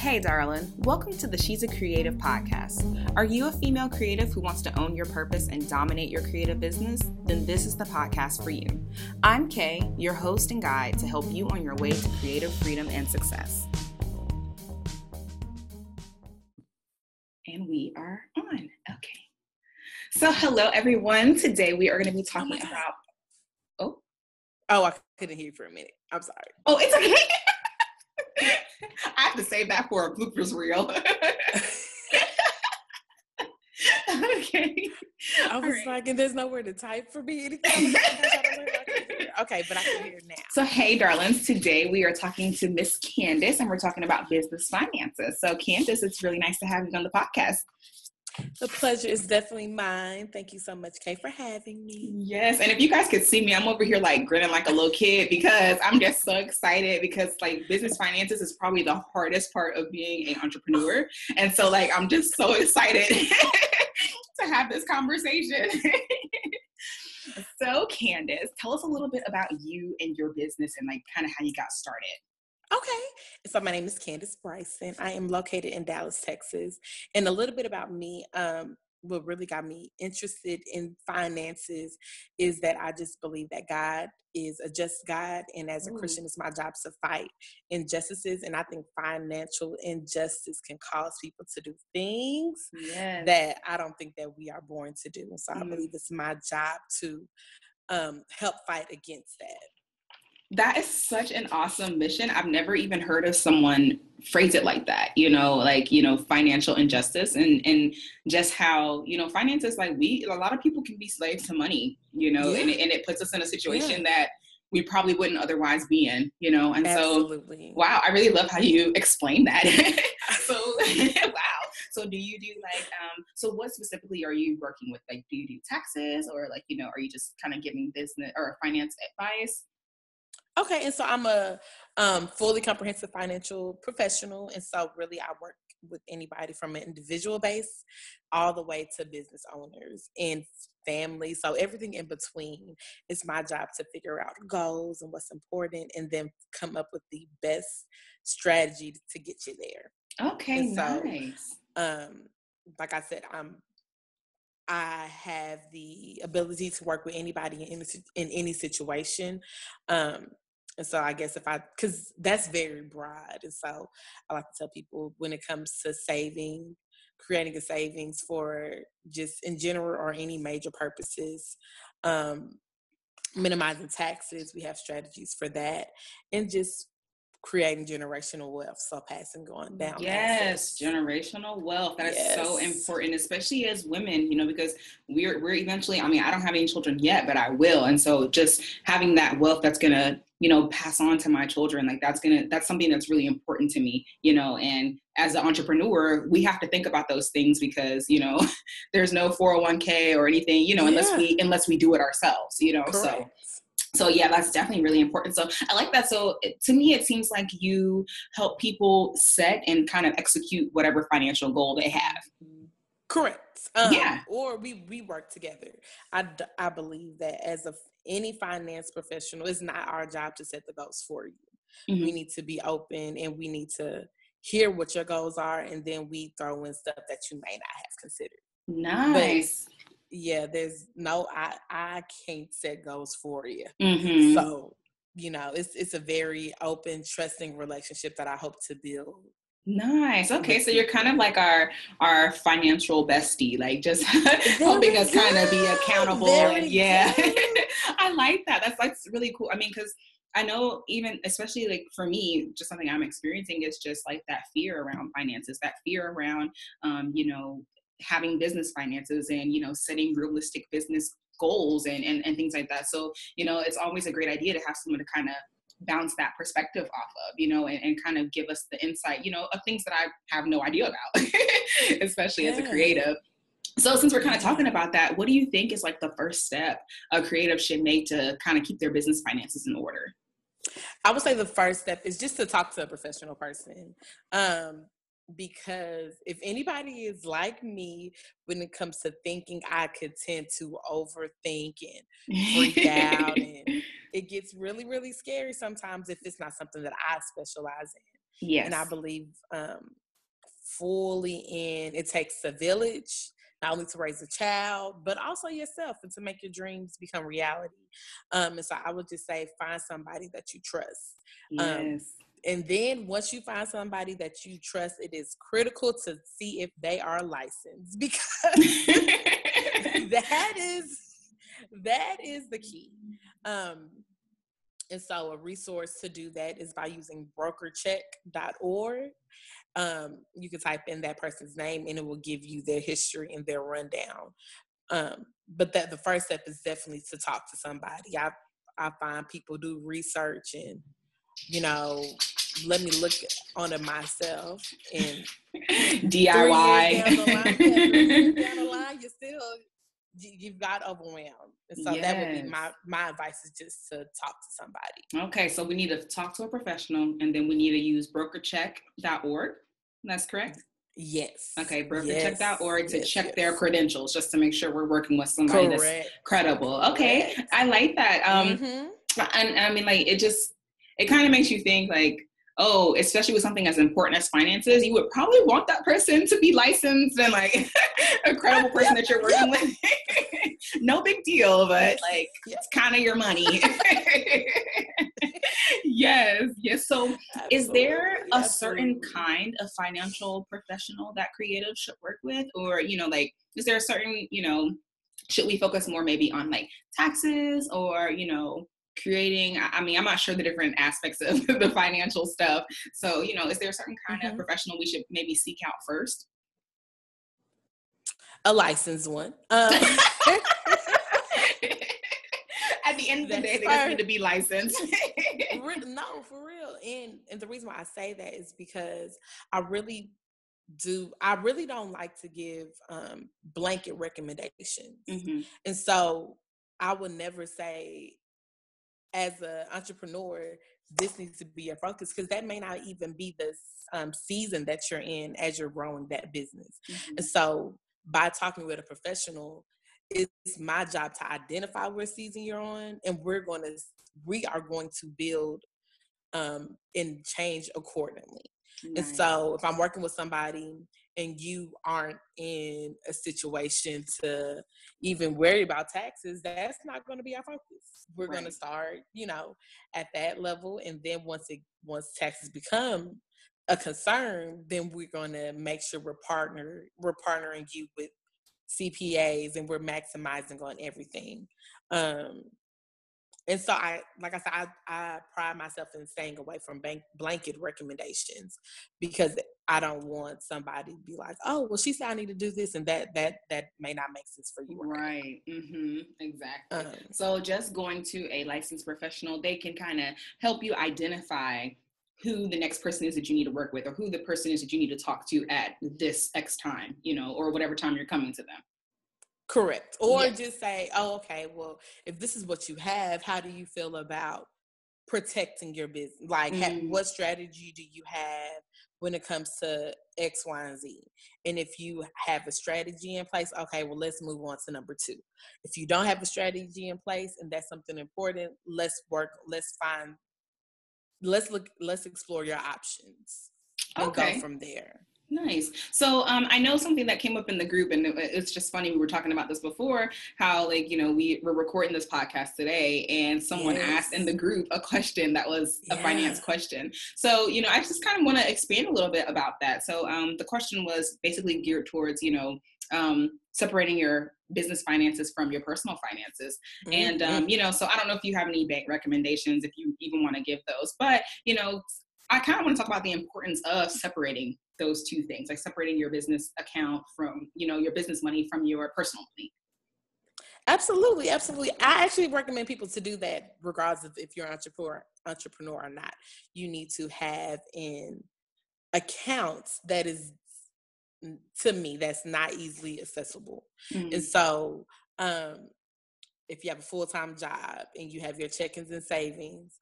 Hey, darling. Welcome to the She's a Creative podcast. Are you a female creative who wants to own your purpose and dominate your creative business? Then this is the podcast for you. I'm Kay, your host and guide to help you on your way to creative freedom and success. And we are on. Okay. So, hello, everyone. Today we are going to be talking oh about. Oh. Oh, I couldn't hear you for a minute. I'm sorry. Oh, it's okay. I have to save that for a bloopers reel. okay. I was right. like, and there's nowhere to type for me. Anything. okay, but I can hear now. So, hey, darlings, today we are talking to Miss Candace and we're talking about business finances. So, Candace, it's really nice to have you on the podcast. The pleasure is definitely mine. Thank you so much, Kay, for having me. Yes, and if you guys could see me, I'm over here like grinning like a little kid because I'm just so excited because like business finances is probably the hardest part of being an entrepreneur, and so like I'm just so excited to have this conversation. so, Candace, tell us a little bit about you and your business and like kind of how you got started. Okay. So my name is Candace Bryson. I am located in Dallas, Texas. And a little bit about me, um, what really got me interested in finances is that I just believe that God is a just God. And as a Ooh. Christian, it's my job to fight injustices. And I think financial injustice can cause people to do things yes. that I don't think that we are born to do. And so mm-hmm. I believe it's my job to um, help fight against that that is such an awesome mission. I've never even heard of someone phrase it like that, you know, like, you know, financial injustice and and just how, you know, finances like we a lot of people can be slaves to money, you know, yeah. and, it, and it puts us in a situation yeah. that we probably wouldn't otherwise be in, you know. And Absolutely. so wow, I really love how you explain that. so wow. So do you do like um so what specifically are you working with? Like do you do taxes or like, you know, are you just kind of giving business or finance advice? Okay, and so I'm a um, fully comprehensive financial professional, and so really I work with anybody from an individual base all the way to business owners and family. So everything in between is my job to figure out goals and what's important, and then come up with the best strategy to get you there. Okay, so, nice. Um, like I said, I'm I have the ability to work with anybody in any, in any situation. Um, and so I guess if I, because that's very broad. And so I like to tell people when it comes to saving, creating a savings for just in general or any major purposes, um, minimizing taxes, we have strategies for that. And just creating generational wealth so passing going down yes generational wealth that yes. is so important especially as women you know because we're we're eventually i mean i don't have any children yet but i will and so just having that wealth that's gonna you know pass on to my children like that's gonna that's something that's really important to me you know and as an entrepreneur we have to think about those things because you know there's no 401k or anything you know yeah. unless we unless we do it ourselves you know Correct. so so yeah that's definitely really important. So i like that. So to me it seems like you help people set and kind of execute whatever financial goal they have. Correct. Um, yeah. or we we work together. I i believe that as a any finance professional it's not our job to set the goals for you. Mm-hmm. we need to be open and we need to hear what your goals are and then we throw in stuff that you may not have considered. Nice. but yeah, there's no I I can't set goals for you. Mm-hmm. So, you know, it's it's a very open, trusting relationship that I hope to build. Nice. Okay, so you're kind of like our our financial bestie, like just helping us kind of be accountable. Very and yeah, I like that. That's like really cool. I mean, because I know even especially like for me, just something I'm experiencing is just like that fear around finances, that fear around um, you know, having business finances and you know setting realistic business goals and, and and things like that so you know it's always a great idea to have someone to kind of bounce that perspective off of you know and, and kind of give us the insight you know of things that i have no idea about especially yeah. as a creative so since we're kind of talking about that what do you think is like the first step a creative should make to kind of keep their business finances in order I would say the first step is just to talk to a professional person. Um, because if anybody is like me when it comes to thinking, I could tend to overthink and freak out. And it gets really, really scary sometimes if it's not something that I specialize in. Yes. And I believe um, fully in it takes a village not only to raise a child, but also yourself and to make your dreams become reality. Um, and so I would just say find somebody that you trust. Um, yes. Um, and then once you find somebody that you trust, it is critical to see if they are licensed because that is that is the key. Um, and so a resource to do that is by using brokercheck.org um, you can type in that person's name and it will give you their history and their rundown. Um, but that the first step is definitely to talk to somebody. I I find people do research and you know let me look on it myself and DIY. Down the, line, down the line, you still you've got overwhelmed. And so yes. that would be my my advice is just to talk to somebody. Okay, so we need to talk to a professional and then we need to use brokercheck.org. That's correct? Yes. Okay, brokercheck.org yes. to check yes. their credentials just to make sure we're working with somebody correct. that's credible. Okay, correct. I like that. Um mm-hmm. and I mean like it just it kind of makes you think like oh, especially with something as important as finances, you would probably want that person to be licensed and like a credible person that you're working with. no big deal, but like it's kind of your money. yes, yes. So, Absolutely. is there a certain kind of financial professional that creatives should work with, or you know, like, is there a certain, you know, should we focus more maybe on like taxes or you know creating i mean i'm not sure the different aspects of the financial stuff. So you know is there a certain kind mm-hmm. of professional we should maybe seek out first? A licensed one. Um, at the end of the day they just need to be licensed. No for real. And and the reason why i say that is because i really do i really don't like to give um blanket recommendations. Mm-hmm. and so i would never say as an entrepreneur, this needs to be your focus because that may not even be the um, season that you're in as you're growing that business. Mm-hmm. And so, by talking with a professional, it's my job to identify what season you're on, and we're going to we are going to build um, and change accordingly. Nice. And so, if I'm working with somebody and you aren't in a situation to even worry about taxes, that's not going to be our focus. We're right. going to start, you know, at that level, and then once it once taxes become a concern, then we're going to make sure we're partner we're partnering you with CPAs and we're maximizing on everything. Um, and so I, like I said, I, I pride myself in staying away from bank, blanket recommendations because I don't want somebody to be like, oh, well, she said I need to do this, and that that that may not make sense for you. Right. Mm-hmm. Exactly. Um, so just going to a licensed professional, they can kind of help you identify who the next person is that you need to work with, or who the person is that you need to talk to at this X time, you know, or whatever time you're coming to them. Correct. Or yes. just say, oh, okay, well, if this is what you have, how do you feel about protecting your business? Like, mm. what strategy do you have when it comes to X, Y, and Z? And if you have a strategy in place, okay, well, let's move on to number two. If you don't have a strategy in place and that's something important, let's work, let's find, let's look, let's explore your options and okay. go from there. Nice. So um, I know something that came up in the group, and it's just funny. We were talking about this before. How like you know we were recording this podcast today, and someone yes. asked in the group a question that was a finance question. So you know I just kind of want to expand a little bit about that. So um, the question was basically geared towards you know um, separating your business finances from your personal finances. Mm-hmm. And, um, you know, so I don't know if you have any bank recommendations, if you even want to give those, but, you know, I kind of want to talk about the importance of separating those two things, like separating your business account from, you know, your business money from your personal money. Absolutely, absolutely. I actually recommend people to do that, regardless of if you're an entrepreneur, entrepreneur or not. You need to have an account that is, to me, that's not easily accessible. Mm-hmm. And so, um, if you have a full time job and you have your check-ins and savings,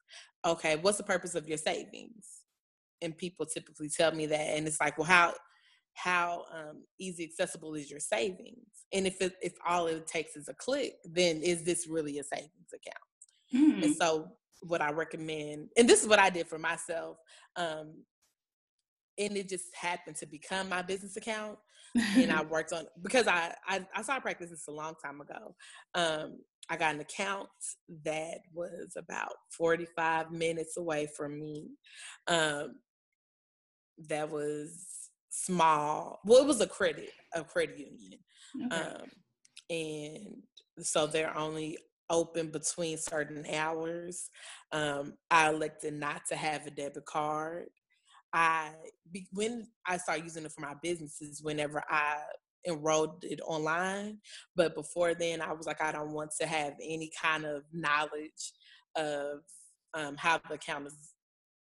okay, what's the purpose of your savings? And people typically tell me that and it's like well how how um, easy accessible is your savings and if it, if all it takes is a click then is this really a savings account mm. and so what i recommend and this is what i did for myself um, and it just happened to become my business account. and I worked on because I, I I started practicing this a long time ago. Um, I got an account that was about 45 minutes away from me. Um, that was small. Well, it was a credit, a credit union. Okay. Um, and so they're only open between certain hours. Um, I elected not to have a debit card. I when I started using it for my businesses, whenever I enrolled it online, but before then, I was like, I don't want to have any kind of knowledge of um, how the account is,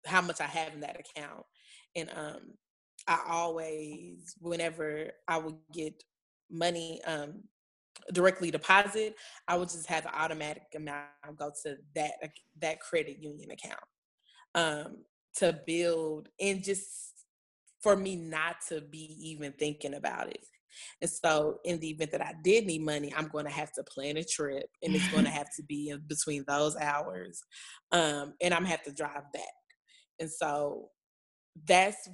how much I have in that account, and um, I always, whenever I would get money um, directly deposit, I would just have an automatic amount go to that that credit union account um, to build and just for me not to be even thinking about it. And so, in the event that I did need money, I'm going to have to plan a trip, and it's going to have to be in between those hours, um, and I'm gonna have to drive back. And so, that's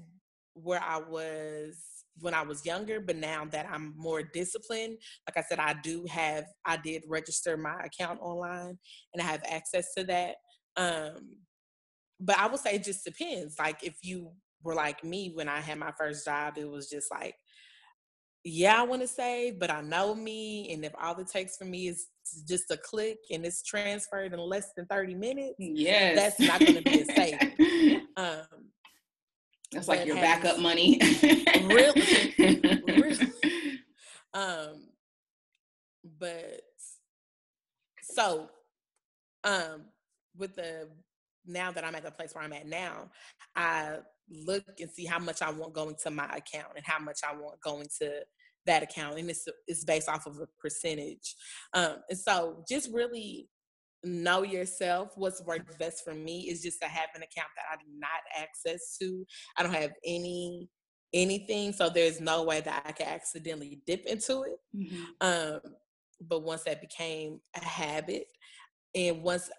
where I was when I was younger, but now that I'm more disciplined, like I said, I do have, I did register my account online and I have access to that. Um, but I would say it just depends. Like if you were like me when I had my first job, it was just like, yeah, I want to save, but I know me. And if all it takes for me is just a click and it's transferred in less than 30 minutes, yes. that's not going to be a saving. Um, that's like your backup money. really, really. Um, but so, um, with the now that I'm at the place where I'm at now, I look and see how much I want going to my account and how much I want going to that account, and it's it's based off of a percentage. Um, and so, just really know yourself. What's worked best for me is just to have an account that I do not access to. I don't have any anything, so there's no way that I can accidentally dip into it. Mm-hmm. Um, but once that became a habit, and once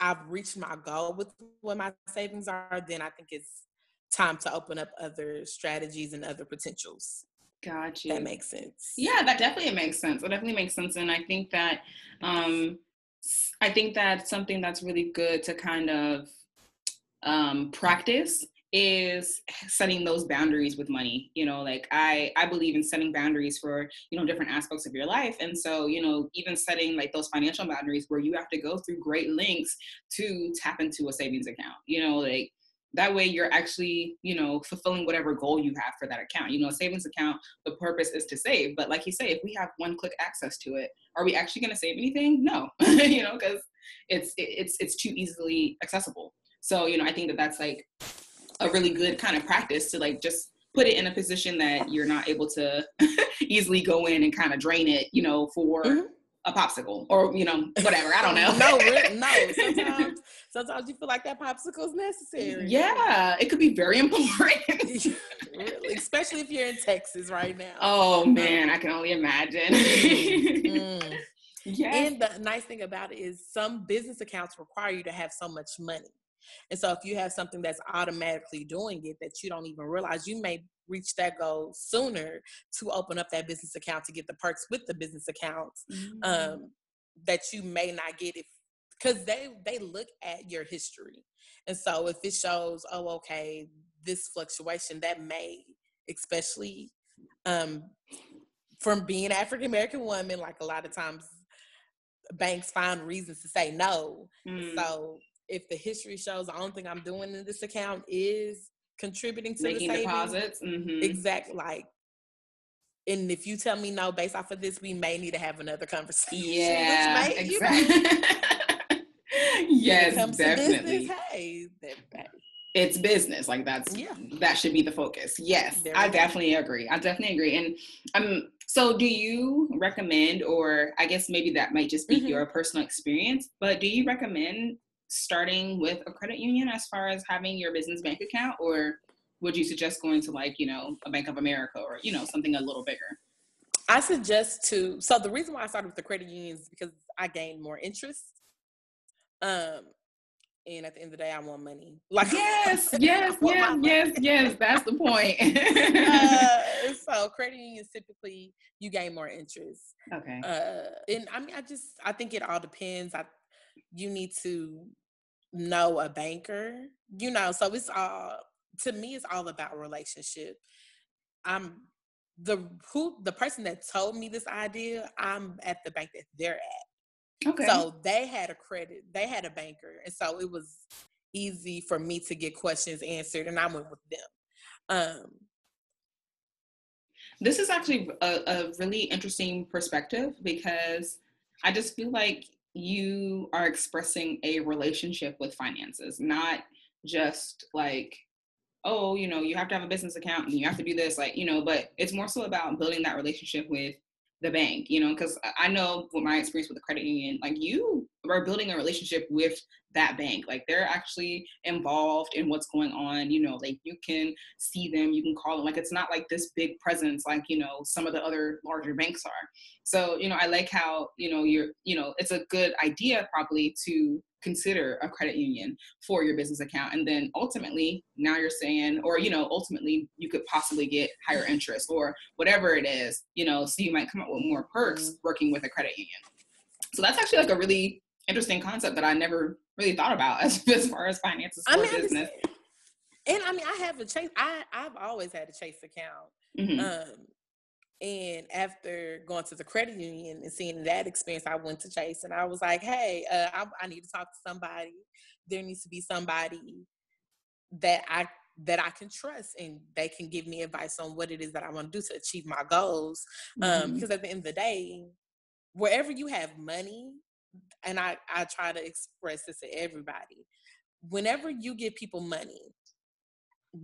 I've reached my goal with what my savings are, then I think it's time to open up other strategies and other potentials. Got you. That makes sense. Yeah, that definitely makes sense. It definitely makes sense. And I think that um, I think that something that's really good to kind of um, practice is setting those boundaries with money you know like i i believe in setting boundaries for you know different aspects of your life. And so you know even setting like those financial boundaries where you have to go through great links to tap into a savings account you know like that way you're actually you know fulfilling whatever goal you have for that account. You know a savings account the purpose is to save but like you say if we have one click access to it are we actually going to save anything? No. You know because it's it's it's too easily accessible. So you know i think that that's like a really good kind of practice to like just put it in a position that you're not able to easily go in and kind of drain it you know for mm-hmm a popsicle or you know whatever i don't know. No really, no sometimes sometimes you feel like that popsicle is necessary. Yeah it could be very important. Really, especially if you're in texas right now. Oh man i can only imagine. Mm. yeah. And the nice thing about it is some business accounts require you to have so much money. And so if you have something that's automatically doing it that you don't even realize, you may reach that goal sooner to open up that business account to get the perks with the business accounts mm-hmm. um, that you may not get if because they they look at your history and so if it shows oh okay this fluctuation that may especially um from being african american woman like a lot of times banks find reasons to say no mm. so if the history shows the only thing i'm doing in this account is contributing to making the deposits. Mm-hmm. Exactly. Like, and if you tell me no, based off of this, we may need to have another conversation. Yeah, may, exactly. yes, definitely. Business, hey, it's business. Like that's yeah. that should be the focus. Yes, I definitely agree. I definitely agree. And um, so do you recommend, or I guess maybe that might just be mm-hmm. your personal experience, but do you recommend starting with a credit union as far as having your business bank account or would you suggest going to like you know a bank of america or you know something a little bigger i suggest to so the reason why i started with the credit unions is because i gained more interest um and at the end of the day, I want money. Like yes, yes, yes, yes, yes. That's the point. uh, so credit unions typically you gain more interest. Okay. Uh, and I mean, I just I think it all depends. I you need to know a banker. You know, so it's all to me. It's all about relationship. I'm the who the person that told me this idea. I'm at the bank that they're at. Okay. So they had a credit, they had a banker. And so it was easy for me to get questions answered and I went with them. Um, this is actually a, a really interesting perspective because I just feel like you are expressing a relationship with finances, not just like, oh, you know, you have to have a business account and you have to do this, like, you know, but it's more so about building that relationship with the bank, you know, because I know with my experience with the credit union, like you are building a relationship with that bank. Like they're actually involved in what's going on, you know, like you can see them, you can call them. Like it's not like this big presence like, you know, some of the other larger banks are. So, you know, I like how, you know, you're, you know, it's a good idea probably to consider a credit union for your business account and then ultimately now you're saying or you know ultimately you could possibly get higher interest or whatever it is you know so you might come up with more perks mm-hmm. working with a credit union so that's actually like a really interesting concept that i never really thought about as, as far as finances for I mean, business and i mean i have a chase i i've always had a chase account mm-hmm. um and after going to the credit union and seeing that experience, I went to Chase and I was like, hey, uh, I, I need to talk to somebody. There needs to be somebody that I that I can trust and they can give me advice on what it is that I want to do to achieve my goals. Um, mm-hmm. because at the end of the day, wherever you have money, and I, I try to express this to everybody, whenever you give people money,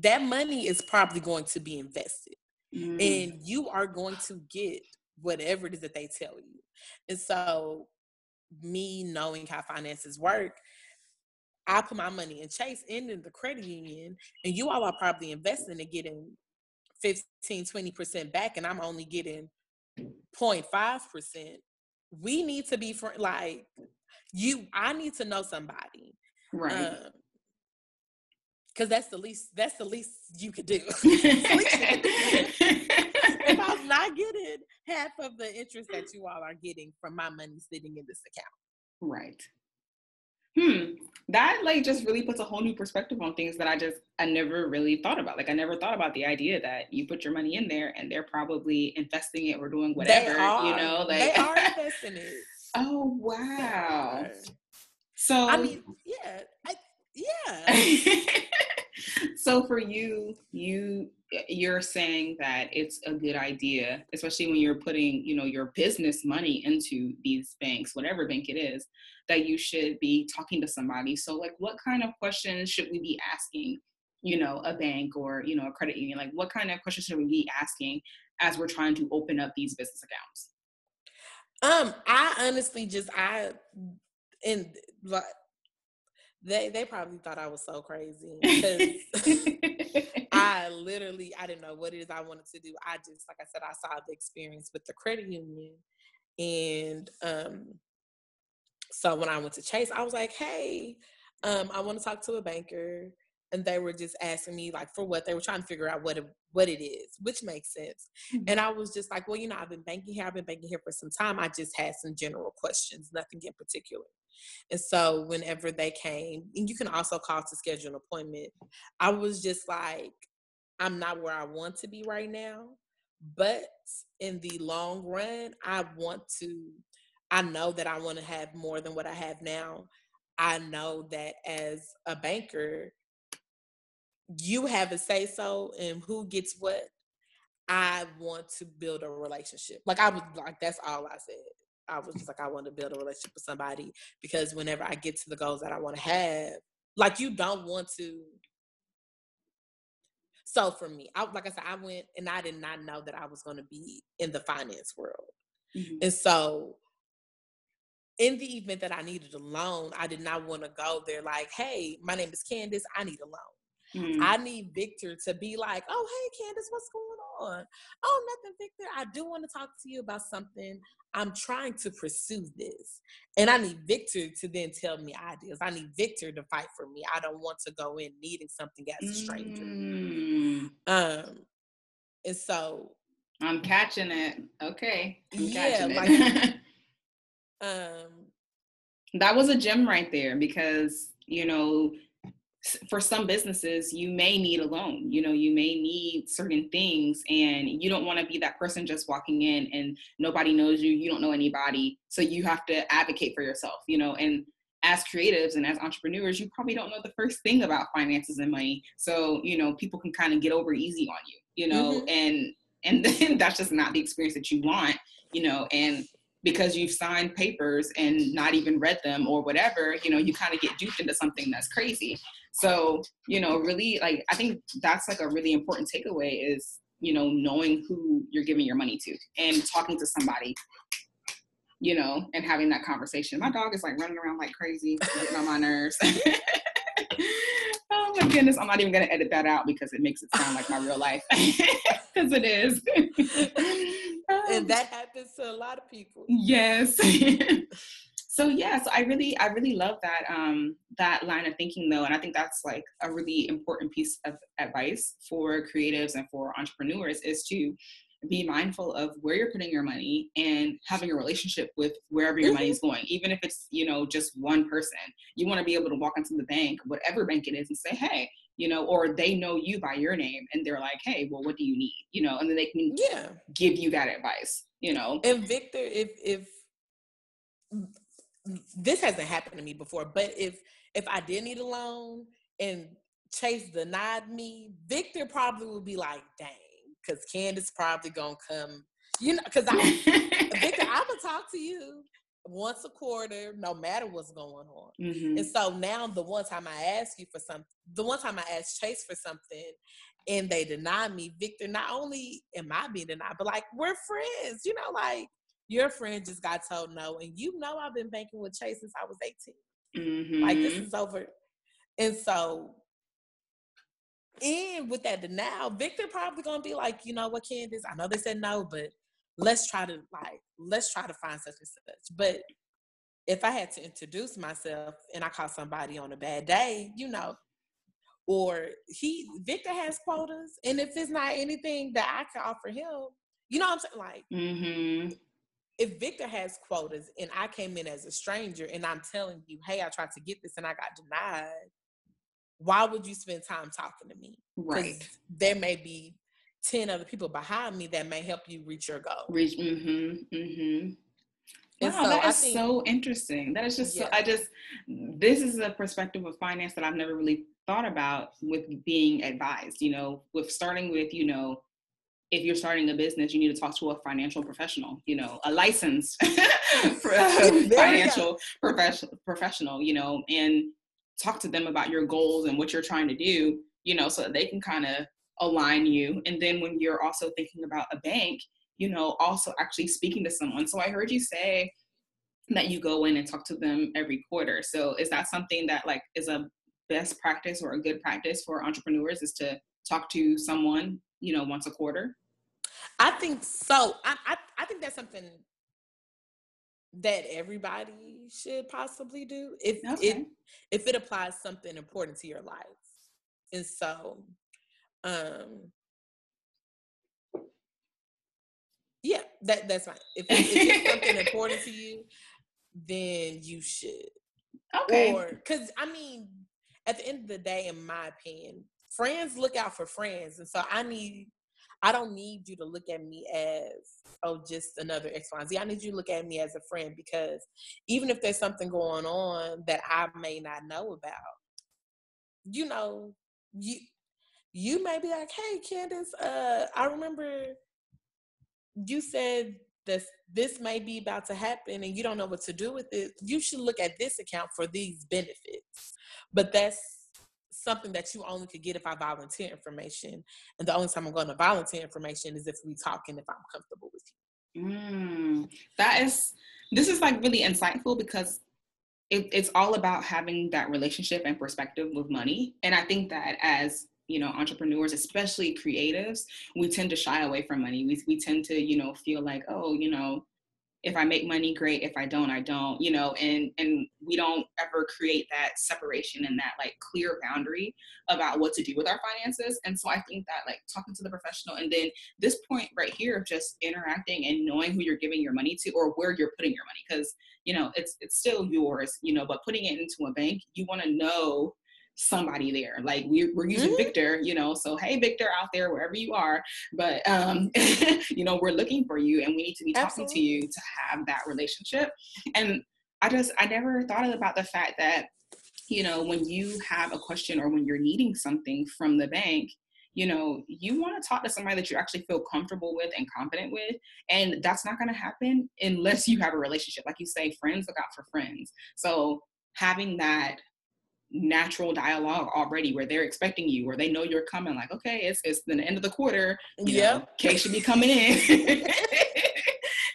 that money is probably going to be invested mm. and you are going to get whatever it is that they tell you. And so, me knowing how finances work, I put my money in Chase and in the credit union, and you all are probably investing and getting 15, 20% back, and I'm only getting 0.5%. We need to be for like you, I need to know somebody. Right. Um, because that's the least that's the least you could do. if I'm not getting half of the interest that you all are getting from my money sitting in this account. Right. Hmm. That like just really puts a whole new perspective on things that I just I never really thought about. Like I never thought about the idea that you put your money in there and they're probably investing it or doing whatever. You know, like they are investing it. Oh wow. So I mean, yeah, I, yeah. so for you, you you're saying that it's a good idea, especially when you're putting, you know, your business money into these banks, whatever bank it is, that you should be talking to somebody. So like what kind of questions should we be asking, you know, a bank or, you know, a credit union? Like what kind of questions should we be asking as we're trying to open up these business accounts? Um, I honestly just I and like they they probably thought I was so crazy because I literally I didn't know what it is I wanted to do. I just like I said I saw the experience with the credit union, and um, so when I went to Chase, I was like, hey, um, I want to talk to a banker, and they were just asking me like for what they were trying to figure out what it, what it is, which makes sense. Mm-hmm. And I was just like, well, you know, I've been banking here, I've been banking here for some time. I just had some general questions, nothing in particular. And so whenever they came, and you can also call to schedule an appointment, I was just like, I'm not where I want to be right now. But in the long run, I want to, I know that I want to have more than what I have now. I know that as a banker, you have a say so and who gets what. I want to build a relationship. Like I was like, that's all I said. I was just like, I want to build a relationship with somebody because whenever I get to the goals that I want to have, like you don't want to. So for me, I like I said, I went and I did not know that I was going to be in the finance world, mm-hmm. and so in the event that I needed a loan, I did not want to go there like, hey, my name is Candace, I need a loan. Mm-hmm. I need Victor to be like, oh, hey, Candace, what's going on? Oh, nothing, Victor. I do want to talk to you about something. I'm trying to pursue this. And I need Victor to then tell me ideas. I need Victor to fight for me. I don't want to go in needing something as a stranger. Mm. Um, and so I'm catching it. Okay. I'm yeah, like um that was a gem right there because you know for some businesses you may need a loan you know you may need certain things and you don't want to be that person just walking in and nobody knows you you don't know anybody so you have to advocate for yourself you know and as creatives and as entrepreneurs you probably don't know the first thing about finances and money so you know people can kind of get over easy on you you know mm-hmm. and and then that's just not the experience that you want you know and because you've signed papers and not even read them or whatever you know you kind of get duped into something that's crazy. So you know really like i think that's like a really important takeaway is you know knowing who you're giving your money to and talking to somebody you know and having that conversation. My dog is like running around like crazy getting on my nerves. Oh my goodness i'm not even to edit that out because it makes it sound like my real life. Because it is and that happens to a lot of people. Yes. So yeah so i really i really love that um that line of thinking though and i think that's like a really important piece of advice for creatives and for entrepreneurs is to be mindful of where you're putting your money and having a relationship with wherever your mm-hmm. money is going even if it's you know just one person. You want to be able to walk into the bank whatever bank it is and say hey you know or they know you by your name and they're like hey well what do you need? You know and then they can yeah. give you that advice you know? And victor if if this hasn't happened to me before but if if i did need a loan and chase denied me victor probably would be like dang because Candace probably gonna come. You know, because I, Victor, I would talk to you once a quarter, no matter what's going on. Mm-hmm. And so now, the one time I ask you for something, the one time I ask Chase for something, and they deny me, Victor, not only am I being denied, but like we're friends. You know, like your friend just got told no, and you know I've been banking with Chase since I was 18. Mm-hmm. Like this mm-hmm. is over. And so and with that denial, Victor probably gonna be like, you know what, Candace, I know they said no, but let's try to like, let's try to find such and such. But if I had to introduce myself and I caught somebody on a bad day, you know, or he Victor has quotas, and if it's not anything that I can offer him, you know what I'm saying? Like, mm-hmm. if Victor has quotas and I came in as a stranger and I'm telling you, hey, I tried to get this and I got denied, why would you spend time talking to me? Right. There may be 10 other people behind me that may help you reach your goal. Reach, mm-hmm, mm-hmm. Wow, so that is think, so interesting. That is just yeah. so, I just, this is a perspective of finance that I've never really thought about with being advised, you know, with starting with, you know, if you're starting a business, you need to talk to a financial professional, you know, a licensed financial professional, professional, you know, and talk to them about your goals and what you're trying to do, you know, so that they can kind of align you. And then when you're also thinking about a bank, you know, also actually speaking to someone. So I heard you say that you go in and talk to them every quarter. So is that something that like is a best practice or a good practice for entrepreneurs is to talk to someone, you know, once a quarter? I think so. I, I, I think that's something that everybody should possibly do if okay. it if it applies something important to your life. And so um yeah, that that's fine. If, if it's something important to you, then you should. Okay. Or because I mean, at the end of the day, in my opinion, friends look out for friends, and so I need I don't need you to look at me as, oh, just another X, Y, and Z. I need you to look at me as a friend because even if there's something going on that I may not know about, you know, you you may be like, hey, Candace, uh, I remember you said this this may be about to happen and you don't know what to do with it. You should look at this account for these benefits. But that's something that you only could get if I volunteer information. And the only time I'm going to volunteer information is if we talk and if I'm comfortable with you. Mm, that is, this is like really insightful because it, it's all about having that relationship and perspective with money. And I think that as you know entrepreneurs especially creatives we tend to shy away from money. We, we tend to you know feel like oh you know if i make money great. If i don't i don't you know and and we don't ever create that separation and that like clear boundary about what to do with our finances. And so i think that like talking to the professional and then this point right here of just interacting and knowing who you're giving your money to or where you're putting your money because you know it's it's still yours you know but putting it into a bank you want to know somebody there. Like we're, we're using mm-hmm. Victor, you know, so hey, Victor out there, wherever you are, but, um, you know, we're looking for you and we need to be talking to you to have that relationship. And I just, I never thought about the fact that, you know, when you have a question or when you're needing something from the bank, you know, you want to talk to somebody that you actually feel comfortable with and confident with. And that's not going to happen unless you have a relationship. Like you say, friends look out for friends. So having that natural dialogue already where they're expecting you or they know you're coming like okay it's it's the end of the quarter yeah kay should be coming in.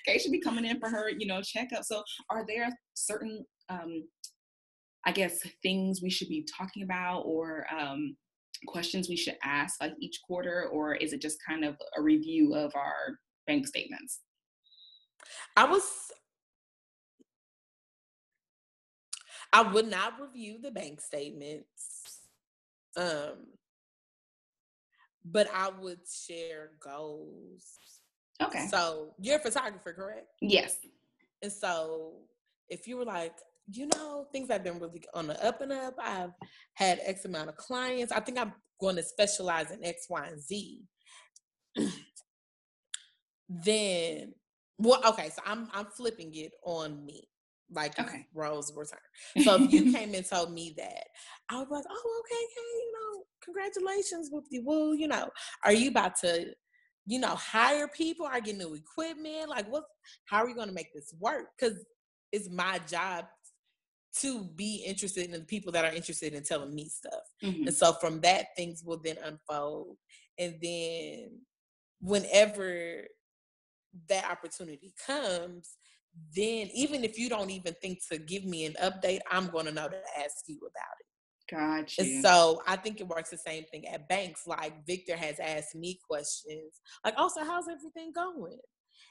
Kay should be coming in for her you know checkup. So are there certain um i guess things we should be talking about or um questions we should ask like each quarter or is it just kind of a review of our bank statements? I was I would not review the bank statements. Um, but I would share goals. Okay. So you're a photographer, correct? Yes. And so if you were like, you know, things have been really on the up and up. I've had X amount of clients. I think I'm going to specialize in X, Y, and Z. then, well, okay, so I'm I'm flipping it on me like okay. roles were turned. So if you came and told me that, I was like, oh, okay, okay, you know, congratulations with the well, you know, are you about to, you know, hire people? Are getting new equipment? Like, what? How are you going to make this work? Because it's my job to be interested in the people that are interested in telling me stuff. Mm-hmm. And so from that, things will then unfold, and then whenever that opportunity comes then even if you don't even think to give me an update, I'm going to know to ask you about it. Gotcha. And so I think it works the same thing at banks. Like Victor has asked me questions, like, "Oh, so how's everything going?"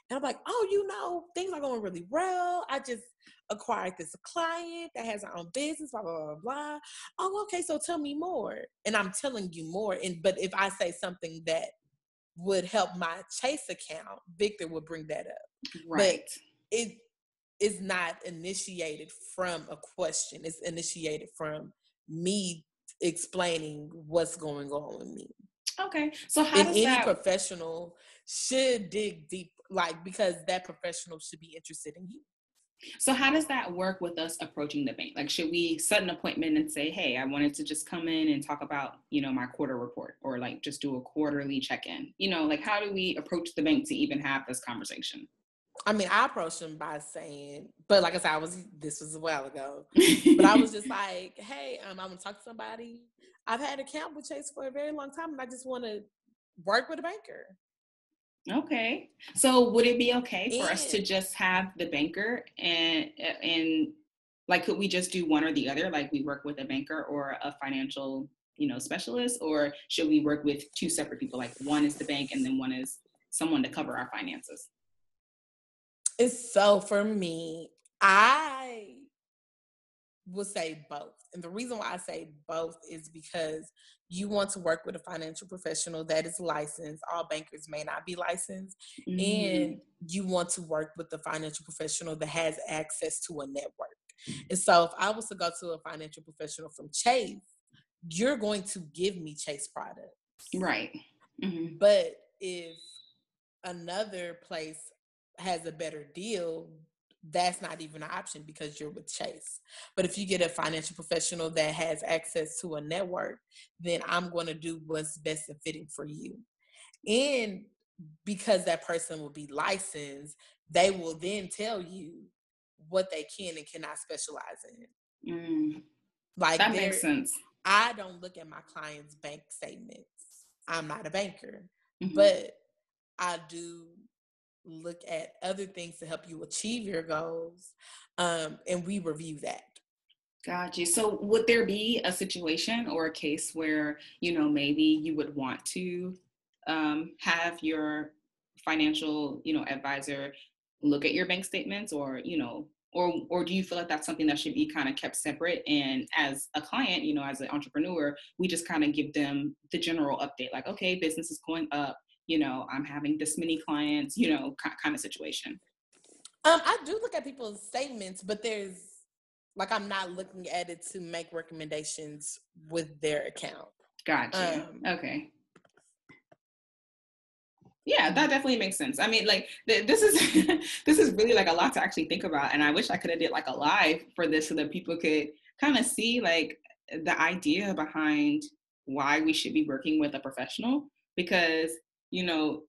And I'm like, "Oh, you know, things are going really well. I just acquired this client that has her own business, blah blah blah blah. Oh, okay. So tell me more." And I'm telling you more. And but if I say something that would help my Chase account, Victor would bring that up. Right. But it is not initiated from a question. It's initiated from me explaining what's going on with me. Okay. So how and does any that... professional should dig deep, like because that professional should be interested in you. So how does that work with us approaching the bank? Like, should we set an appointment and say, "Hey, I wanted to just come in and talk about, you know, my quarter report," or like just do a quarterly check-in? You know, like how do we approach the bank to even have this conversation? I mean, I approached him by saying, but like I said, I was this was a while ago, but I was just like, hey, um, I'm gonna talk to somebody. I've had an account with Chase for a very long time, and I just want to work with a banker. Okay, so would it be okay for and, us to just have the banker and and like could we just do one or the other? Like we work with a banker or a financial you know specialist, or should we work with two separate people? Like one is the bank, and then one is someone to cover our finances. It's so for me, I will say both. And the reason why I say both is because you want to work with a financial professional that is licensed. All bankers may not be licensed. Mm-hmm. And you want to work with a financial professional that has access to a network. And so if I was to go to a financial professional from Chase, you're going to give me Chase products. Right. Mm-hmm. But if another place has a better deal, that's not even an option because you're with Chase. But if you get a financial professional that has access to a network, then I'm going to do what's best and fitting for you. And because that person will be licensed, they will then tell you what they can and cannot specialize in. Mm, like that makes sense. I don't look at my clients' bank statements. I'm not a banker, mm-hmm. but I do look at other things to help you achieve your goals um, and we review that Got you. So, would there be a situation or a case where you know maybe you would want to um, have your financial, you know, advisor look at your bank statements, or you know, or or do you feel like that's something that should be kind of kept separate? And as a client, you know, as an entrepreneur, we just kind of give them the general update, like, okay, business is going up. You know, I'm having this many clients. You know, kind of situation. Um, I do look at people's statements, but there's like I'm not looking at it to make recommendations with their account. Gotcha. Um, okay. Yeah, that definitely makes sense. I mean, like th- this is this is really like a lot to actually think about, and I wish I could have did like a live for this so that people could kind of see like the idea behind why we should be working with a professional because you know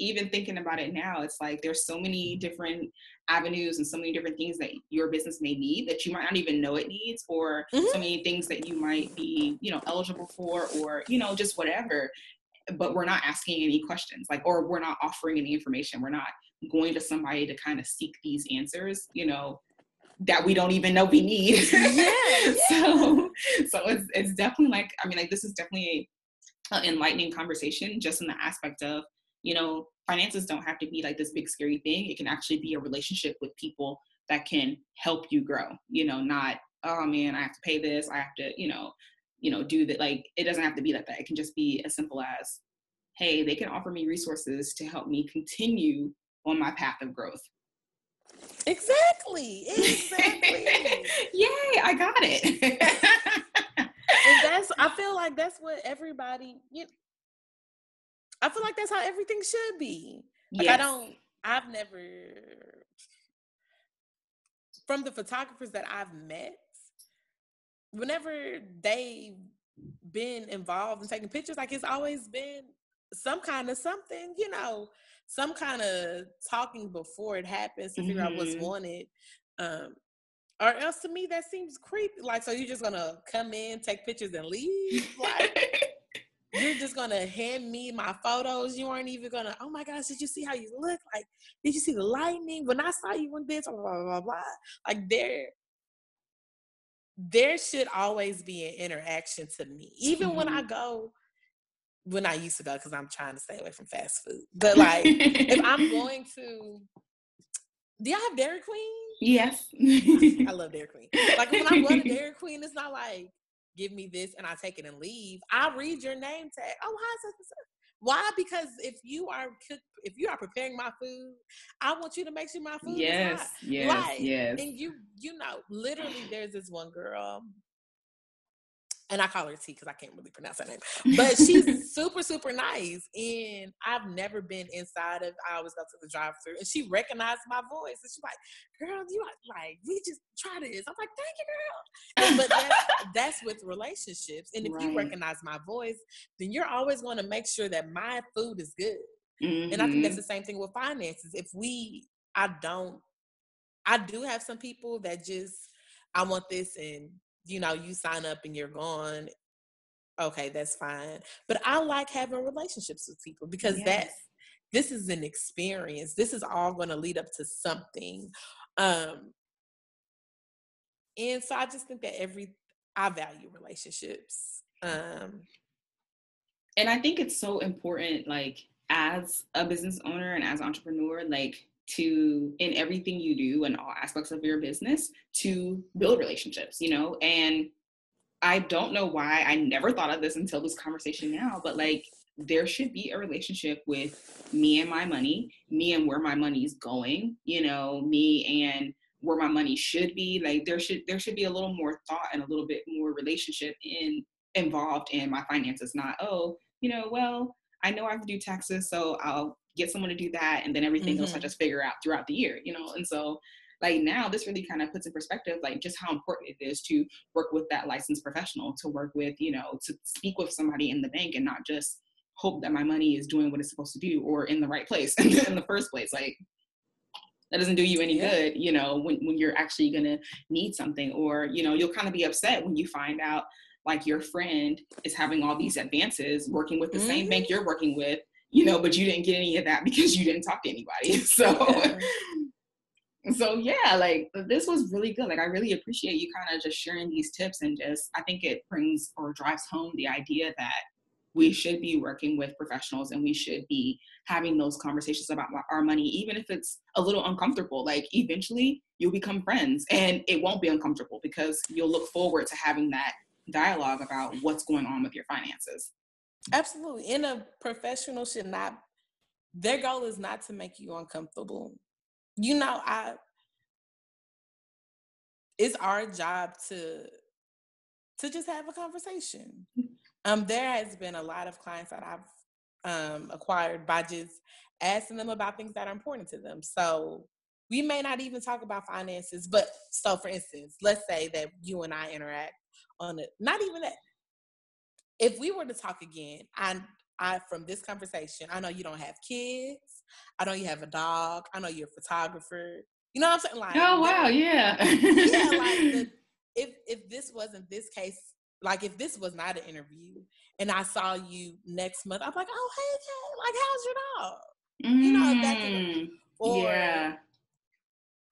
even thinking about it now, it's like there's so many different avenues and so many different things that your business may need that you might not even know it needs, or mm-hmm. so many things that you might be, you know, eligible for, or you know, just whatever. But we're not asking any questions, like, or we're not offering any information. We're not going to somebody to kind of seek these answers, you know, that we don't even know we need. yeah, yeah. so, so it's it's definitely like I mean, like this is definitely an enlightening conversation, just in the aspect of you know, finances don't have to be like this big scary thing. It can actually be a relationship with people that can help you grow, you know, not, oh man, I have to pay this, I have to, you know, you know, do that. Like it doesn't have to be like that. It can just be as simple as, hey, they can offer me resources to help me continue on my path of growth. Exactly. Exactly. Yay, I got it. that's I feel like that's what everybody you know, I feel like that's how everything should be. Like yes. I don't I've never from the photographers that I've met, whenever they've been involved in taking pictures, like it's always been some kind of something, you know, some kind of talking before it happens to mm-hmm. figure out what's mm-hmm. wanted. Um, or else to me that seems creepy. Like, so you're just gonna come in, take pictures, and leave? Like, you're just gonna hand me my photos. You aren't even gonna, oh my gosh, did you see how you look? Like, did you see the lightning? When I saw you in this, blah, blah, blah, blah. Like there, there should always be an interaction to me. Even mm-hmm. when I mm-hmm. go, when I used to go, because I'm trying to stay away from fast food. But like if I'm going to do y'all have Dairy Queen? Yes. I love Dairy Queen. Like when I go to Dairy Queen, it's not like give me this and I take it and leave, I'll read your name tag. Oh, hi, why? Because if you are cook, if you are preparing my food, I want you to make sure my food yes, is hot. Yes, right. yes. And you, you know, literally, there's this one girl and I call her T because I can't really pronounce her name. But she's super, super nice. And I've never been inside of I always go to the drive through and she recognized my voice. And she's like, girl, you are like, we just try this. I'm like, thank you, girl. but that's, that's with relationships. And if right. you recognize my voice, then you're always going to make sure that my food is good. Mm-hmm. And I think that's mm-hmm. the same thing with finances. If we, I don't, I do have some people that just, I want this and you know, you sign up and you're gone. Okay, that's fine. But I like having relationships with people because yes. that's this is an experience. This is all going to lead up to something. Um and so I just think that every I value relationships. Um and I think it's so important like as a business owner and as entrepreneur like to in everything you do and all aspects of your business to build relationships you know? And i don't know why i never thought of this until this conversation now but like there should be a relationship with me and my money me and where my money's going you know me and where my money should be. Like there should there should be a little more thought and a little bit more relationship in involved in my finances not oh you know well i know i have to do taxes so i'll get someone to do that and then everything mm-hmm. else I just figure out throughout the year, you know? And so like now this really kind of puts in perspective like just how important it is to work with that licensed professional, to work with, you know, to speak with somebody in the bank and not just hope that my money is doing what it's supposed to do or in the right place in the first place. Like that doesn't do you any yeah. good, you know, when, when you're actually gonna need something or, you know, you'll kind of be upset when you find out like your friend is having all these advances working with the mm-hmm. same bank you're working with you know, but you didn't get any of that because you didn't talk to anybody. So so yeah, like this was really good. Like I really appreciate you kind of just sharing these tips and just I think it brings or drives home the idea that we should be working with professionals and we should be having those conversations about our money even if it's a little uncomfortable like eventually you'll become friends and it won't be uncomfortable because you'll look forward to having that dialogue about what's going on with your finances absolutely and a professional should not their goal is not to make you uncomfortable you know i it's our job to to just have a conversation um, there has been a lot of clients that I've um, acquired by just asking them about things that are important to them. So we may not even talk about finances, but so for instance, let's say that you and I interact on it. Not even that. If we were to talk again, I, I from this conversation, I know you don't have kids. I know you have a dog. I know you're a photographer. You know what I'm saying? Like, oh wow, yeah, yeah. Like the, if if this wasn't this case like if this was not an interview and I saw you next month, I'm like, oh hey, hey like how's your dog? Mm, you know, that mm, or yeah.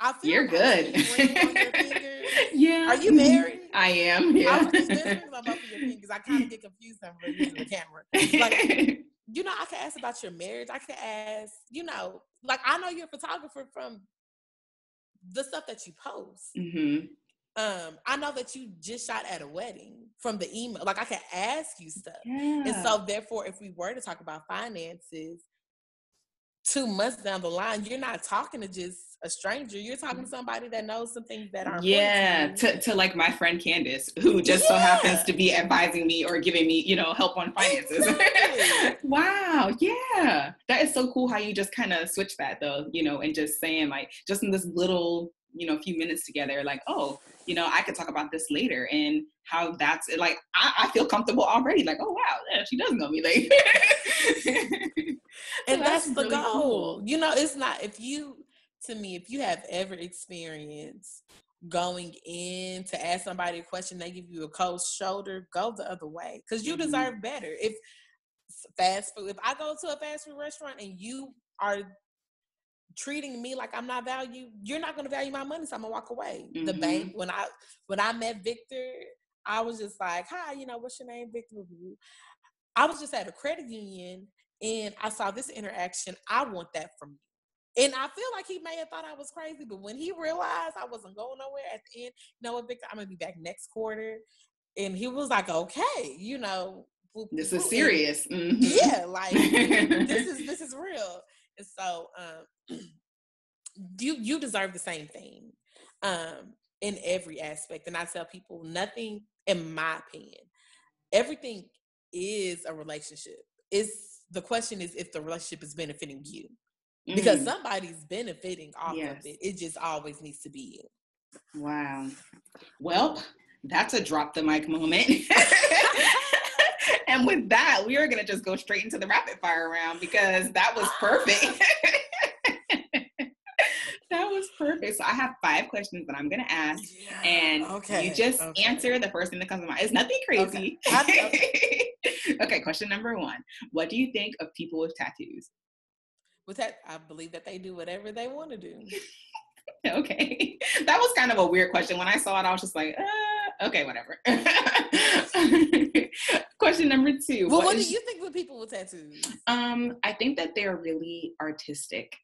I feel You're good. yeah. Are you married? I am. Yeah. I was just about both of your fingers. I kind of get confused over using the camera. Like, you know, I can ask about your marriage. I can ask, you know, like I know you're a photographer from the stuff that you post. Mm-hmm. Um, I know that you just shot at a wedding from the email. Like I can ask you stuff. Yeah. And so therefore, if we were to talk about finances, two months down the line, you're not talking to just a stranger. You're talking to mm. somebody that knows some things that are yeah to, to like my friend Candace, who just yeah. so happens to be advising me or giving me you know help on finances. Exactly. wow, yeah, that is so cool how you just kind of switch that though, you know, and just saying like just in this little you know few minutes together like oh you know i could talk about this later and how that's like i, I feel comfortable already like oh wow yeah, she does know me like and that's, that's, the really goal cool. you know it's not if you to me if you have ever experienced going in to ask somebody a question they give you a cold shoulder go the other way because you mm-hmm. deserve better if fast food if i go to a fast food restaurant and you are treating me like I'm not valued, you're not gonna value my money, so I'm gonna walk away. Mm-hmm. The bank when I when I met Victor, I was just like, "Hi, you know, what's your name, Victor?" I was just at a credit union and I saw this interaction. I want that from you. And I feel like he may have thought I was crazy, but when he realized I wasn't going nowhere at the end, you know what, Victor, I'm gonna be back next quarter. And he was like, okay, you know, this is serious. Mm-hmm. Yeah, like this is this is real. And so um, you you deserve the same thing um, in every aspect. And I tell people nothing, in my opinion, everything is a relationship. Is the question is if the relationship is benefiting you. Because mm. somebody's benefiting off yes. of it. It just always needs to be you. Wow. Well, that's a drop the mic moment. and with that, we are going to just go straight into the rapid fire round because that was perfect. was perfect. So I have five questions that I'm to ask, yeah. and okay. you just okay. answer the first thing that comes to mind. It's nothing crazy. Okay. okay, question number one: What do you think of people with tattoos? With that, I believe that they do whatever they want to do. okay, that was kind of a weird question. When I saw it, I was just like, uh, okay, whatever. Question number two. Well, what, what is, do you think with people with tattoos? Um, I think that they're really artistic.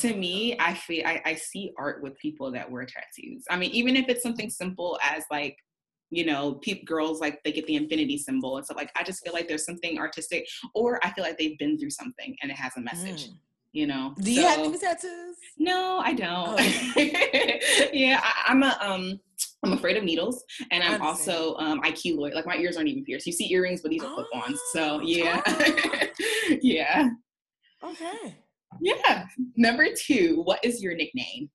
To me, I feel I, I see art with people that wear tattoos. I mean, even if it's something simple as like you know, people, girls like they get the infinity symbol and stuff. Like I just feel like there's something artistic, or I feel like they've been through something and it has a message. Mm. You know. Do you have any tattoos? No, I don't. Oh. yeah, I, am a um. I'm afraid of needles, and I'm also um, I keloid. Like my ears aren't even pierced. You see earrings, but these are clip-ons. So yeah, oh. yeah. Okay. Yeah. Number two, what is your nickname?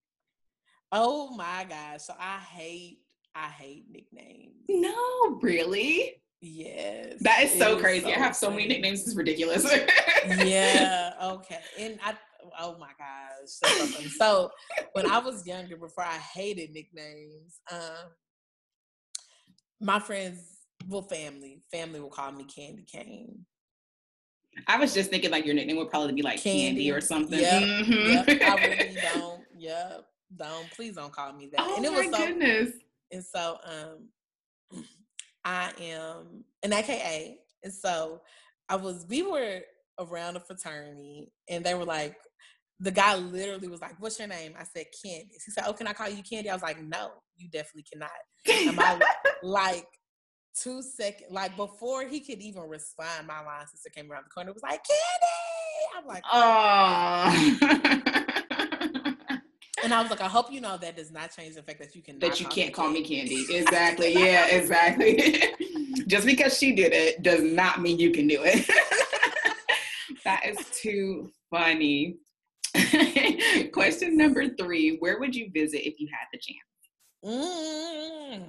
Oh my gosh! So I hate I hate nicknames. No, really. Yes. That is so crazy. So I have so many nicknames. It's ridiculous. yeah. Okay. And I oh my gosh. So when I was younger, before I hated nicknames, um, my friends, well, family, family will call me Candy Cane. I was just thinking like your nickname would probably be like Candy, Candy or something. Yeah, mm-hmm. yep, I really don't. Yep. don't please don't call me that. Oh and it my was so, goodness. And so um I am an AKA. And so I was we were around a fraternity and they were like the guy literally was like, What's your name? I said Candice. He said, Oh, can I call you Candy? I was like, No, you definitely cannot. And my like two seconds, like before he could even respond, my line sister came around the corner, was like, Candy. I'm like, Oh and I was like, I hope you know that does not change the fact that you can that you can't call me Candy. Exactly. yeah, exactly. Just because she did it does not mean you can do it. that is too funny. Question number three: Where would you visit if you had the chance? Mm.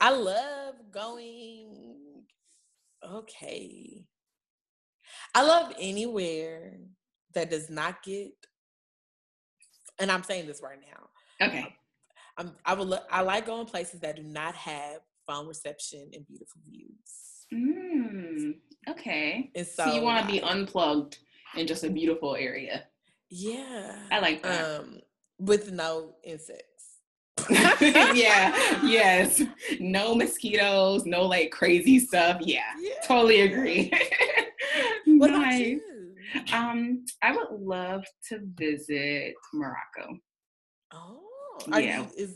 I love going. Okay. I love anywhere that does not get and I'm saying this right now. Okay. I'm, I would. I like going places that do not have phone reception and beautiful views. Mm, okay. And so, so you want to be unplugged in just a beautiful area. Yeah. I like that. Um, with no insects. yeah. Yes. No mosquitoes. No like crazy stuff. Yeah. yeah. Totally agree. what nice. Um, I would love to visit Morocco. Oh, yeah. You, is,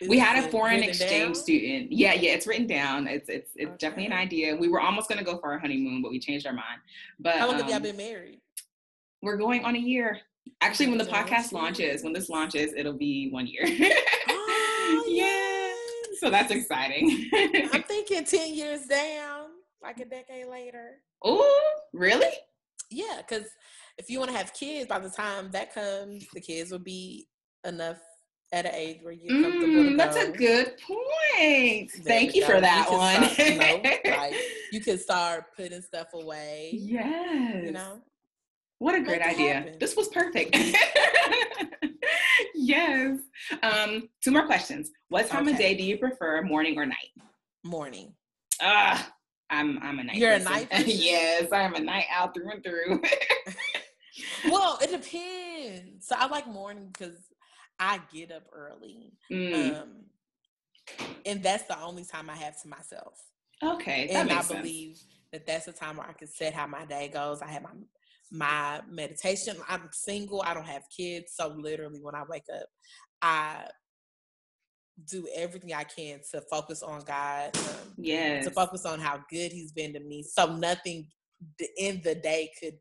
is we had a foreign exchange down? student. Yeah, yeah, it's written down. It's it's it's okay. definitely an idea. We were almost gonna go for our honeymoon, but we changed our mind. But how long um, have y'all um, been married? We're going on a year. Actually, when the podcast launches, when this launches, it'll be one year. oh, yeah. So that's exciting. I'm thinking 10 years down, like a decade later. Oh, really? Yeah, because if you want to have kids, by the time that comes, the kids will be enough at an age where you're comfortable. Mm, that's a good point. There Thank you go. for that you one. Start, you, know, like, you can start putting stuff away. Yes. You know. What a great idea. Happen. This was perfect. yes. Um, two more questions. What time okay. of day do you prefer, morning or night? Morning. Ah, I'm I'm a night. You're person. a night. Yes, I'm a night owl through and through. well, it depends. So I like morning because I get up early, mm. um, and that's the only time I have to myself. Okay, and I believe that that's the time where I can set how my day goes. I have my my meditation. I'm single. I don't have kids, so literally when I wake up, I do everything I can to focus on God. Um, yes. To focus on how good He's been to me. So nothing in the day could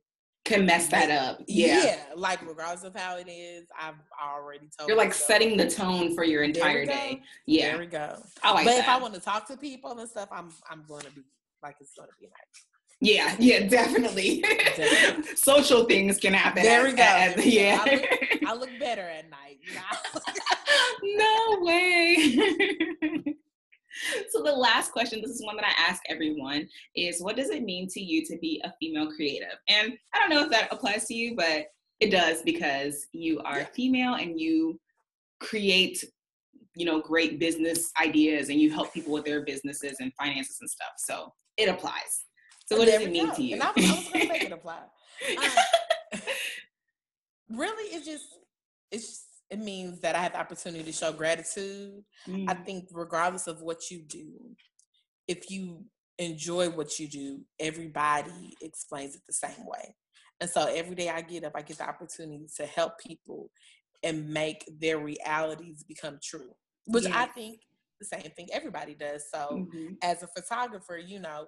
can mess that up. Yeah. Yeah. Like regardless of how it is, I've already told You're like setting the tone for your entire day. Yeah. There we go. I like but that. if I want to talk to people and stuff, I'm I'm gonna be like it's gonna be nice. Yeah, yeah, definitely. definitely. Social things can happen. There we go. At, at, yeah. I look, I look, better at night. no way. so the last question, this is one that I ask everyone, is what does it mean to you to be a female creative? And I don't know if that applies to you, but it does because you are yeah. female and you create you know great business ideas and you help people with their businesses and finances and stuff so it applies so what does it mean go. to you and I, I was going to make it apply um, really it's just it's just, it means that I have the opportunity to show gratitude. Mm. I think regardless of what you do, if you enjoy what you do, everybody explains it the same way. And so every day I get up, I get the opportunity to help people and make their realities become true, which yes. I think the same thing everybody does. So mm-hmm. as a photographer, you know,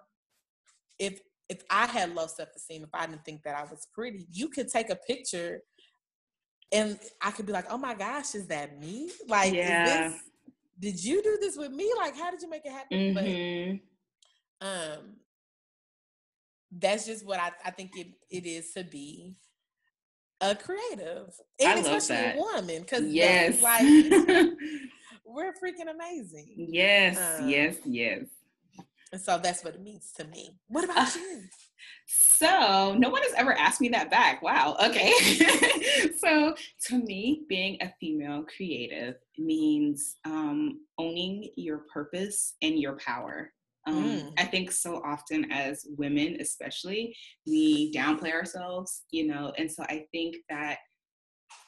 if if I had low self esteem, if I didn't think that I was pretty, you could take a picture and I could be like, oh my gosh, is that me? Like, yeah. This, did you do this with me? Like, how did you make it happen? Mm-hmm. But um, that's just what I, I think it, it is to be a creative, and especially that. a woman, because yes, like we're freaking amazing. Yes, um, yes, yes. And so that's what it means to me. What about uh, you? So, no one has ever asked me that back. Wow. Okay. so, to me, being a female creative means um, owning your purpose and your power. Um, mm. I think so often as women, especially, we downplay ourselves, you know, and so I think that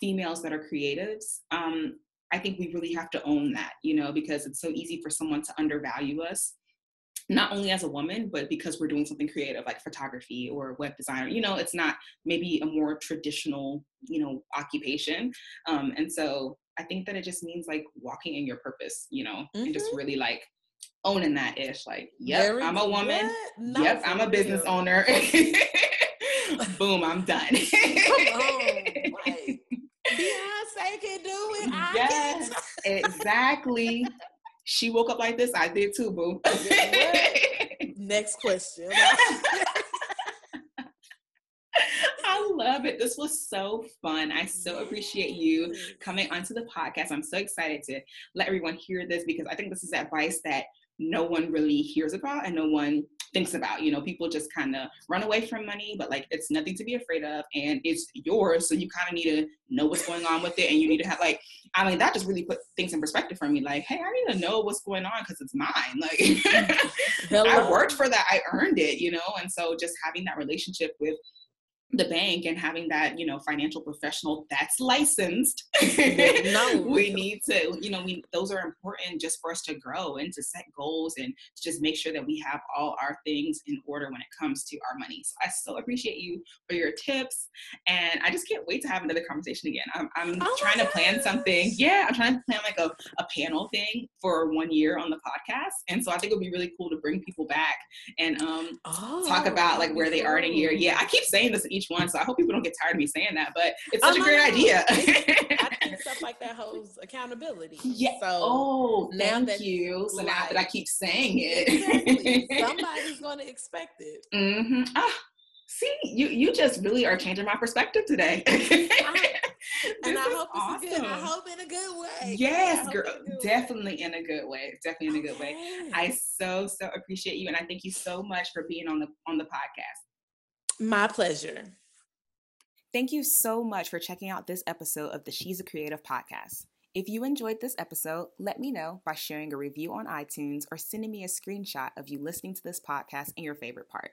females that are creatives, um, I think we really have to own that, you know, because it's so easy for someone to undervalue us not only as a woman, but because we're doing something creative like photography or web designer. You know, it's not maybe a more traditional, you know, occupation. Um, and so I think that it just means like walking in your purpose, you know, mm-hmm. and just mm-hmm. really like owning that ish. Like, yep, Very I'm a woman. Yep, I'm a business real. owner. Boom, I'm done. Beyonce can do it. Yes, exactly she woke up like this. I did too, boo. Next question. I love it. This was so fun. I so appreciate you coming onto the podcast. I'm so excited to let everyone hear this because I think this is advice that no one really hears about and no one thinks about. You know, people just kind of run away from money, but like it's nothing to be afraid of and it's yours. So you kind of need to know what's going on with it and you need to have like, I mean, that just really put things in perspective for me. Like, hey, I need to know what's going on because it's mine. Like, I worked for that, I earned it, you know? And so just having that relationship with the bank and having that you know financial professional that's licensed no. we need to you know we those are important just for us to grow and to set goals and to just make sure that we have all our things in order when it comes to our money. So i so appreciate you for your tips and i just can't wait to have another conversation again. I'm, I'm oh trying to plan something. yeah i'm trying to plan like a, a panel thing for one year on the podcast and so i think it would be really cool to bring people back and um oh, talk about like where they are in a year. yeah i keep saying this each one. So I hope people don't get tired of me saying that, but it's such oh, a great idea. I think stuff like that holds accountability. Yeah. So oh, now thank you. So like, now that I keep saying it, exactly. somebody's going to expect it. Mm-hmm. Ah, see, you you just really are changing my perspective today. I, and I hope awesome. good. I hope in a good way. Yes, girl. Definitely way. in a good way. Definitely in a good way. I so so appreciate you, and I thank you so much for being on the on the podcast. My pleasure. Thank you so much for checking out this episode of the She's a Creative podcast. If you enjoyed this episode, let me know by sharing a review on iTunes or sending me a screenshot of you listening to this podcast and your favorite part.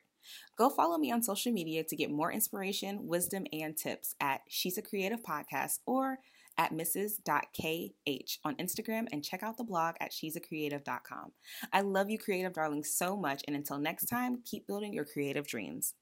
Go follow me on social media to get more inspiration, wisdom, and tips at She's a Creative Podcast or at mrs.kh on Instagram and check out the blog at she'sacreative.com. I love you, creative darlings, so much, and until next time, keep building your creative dreams.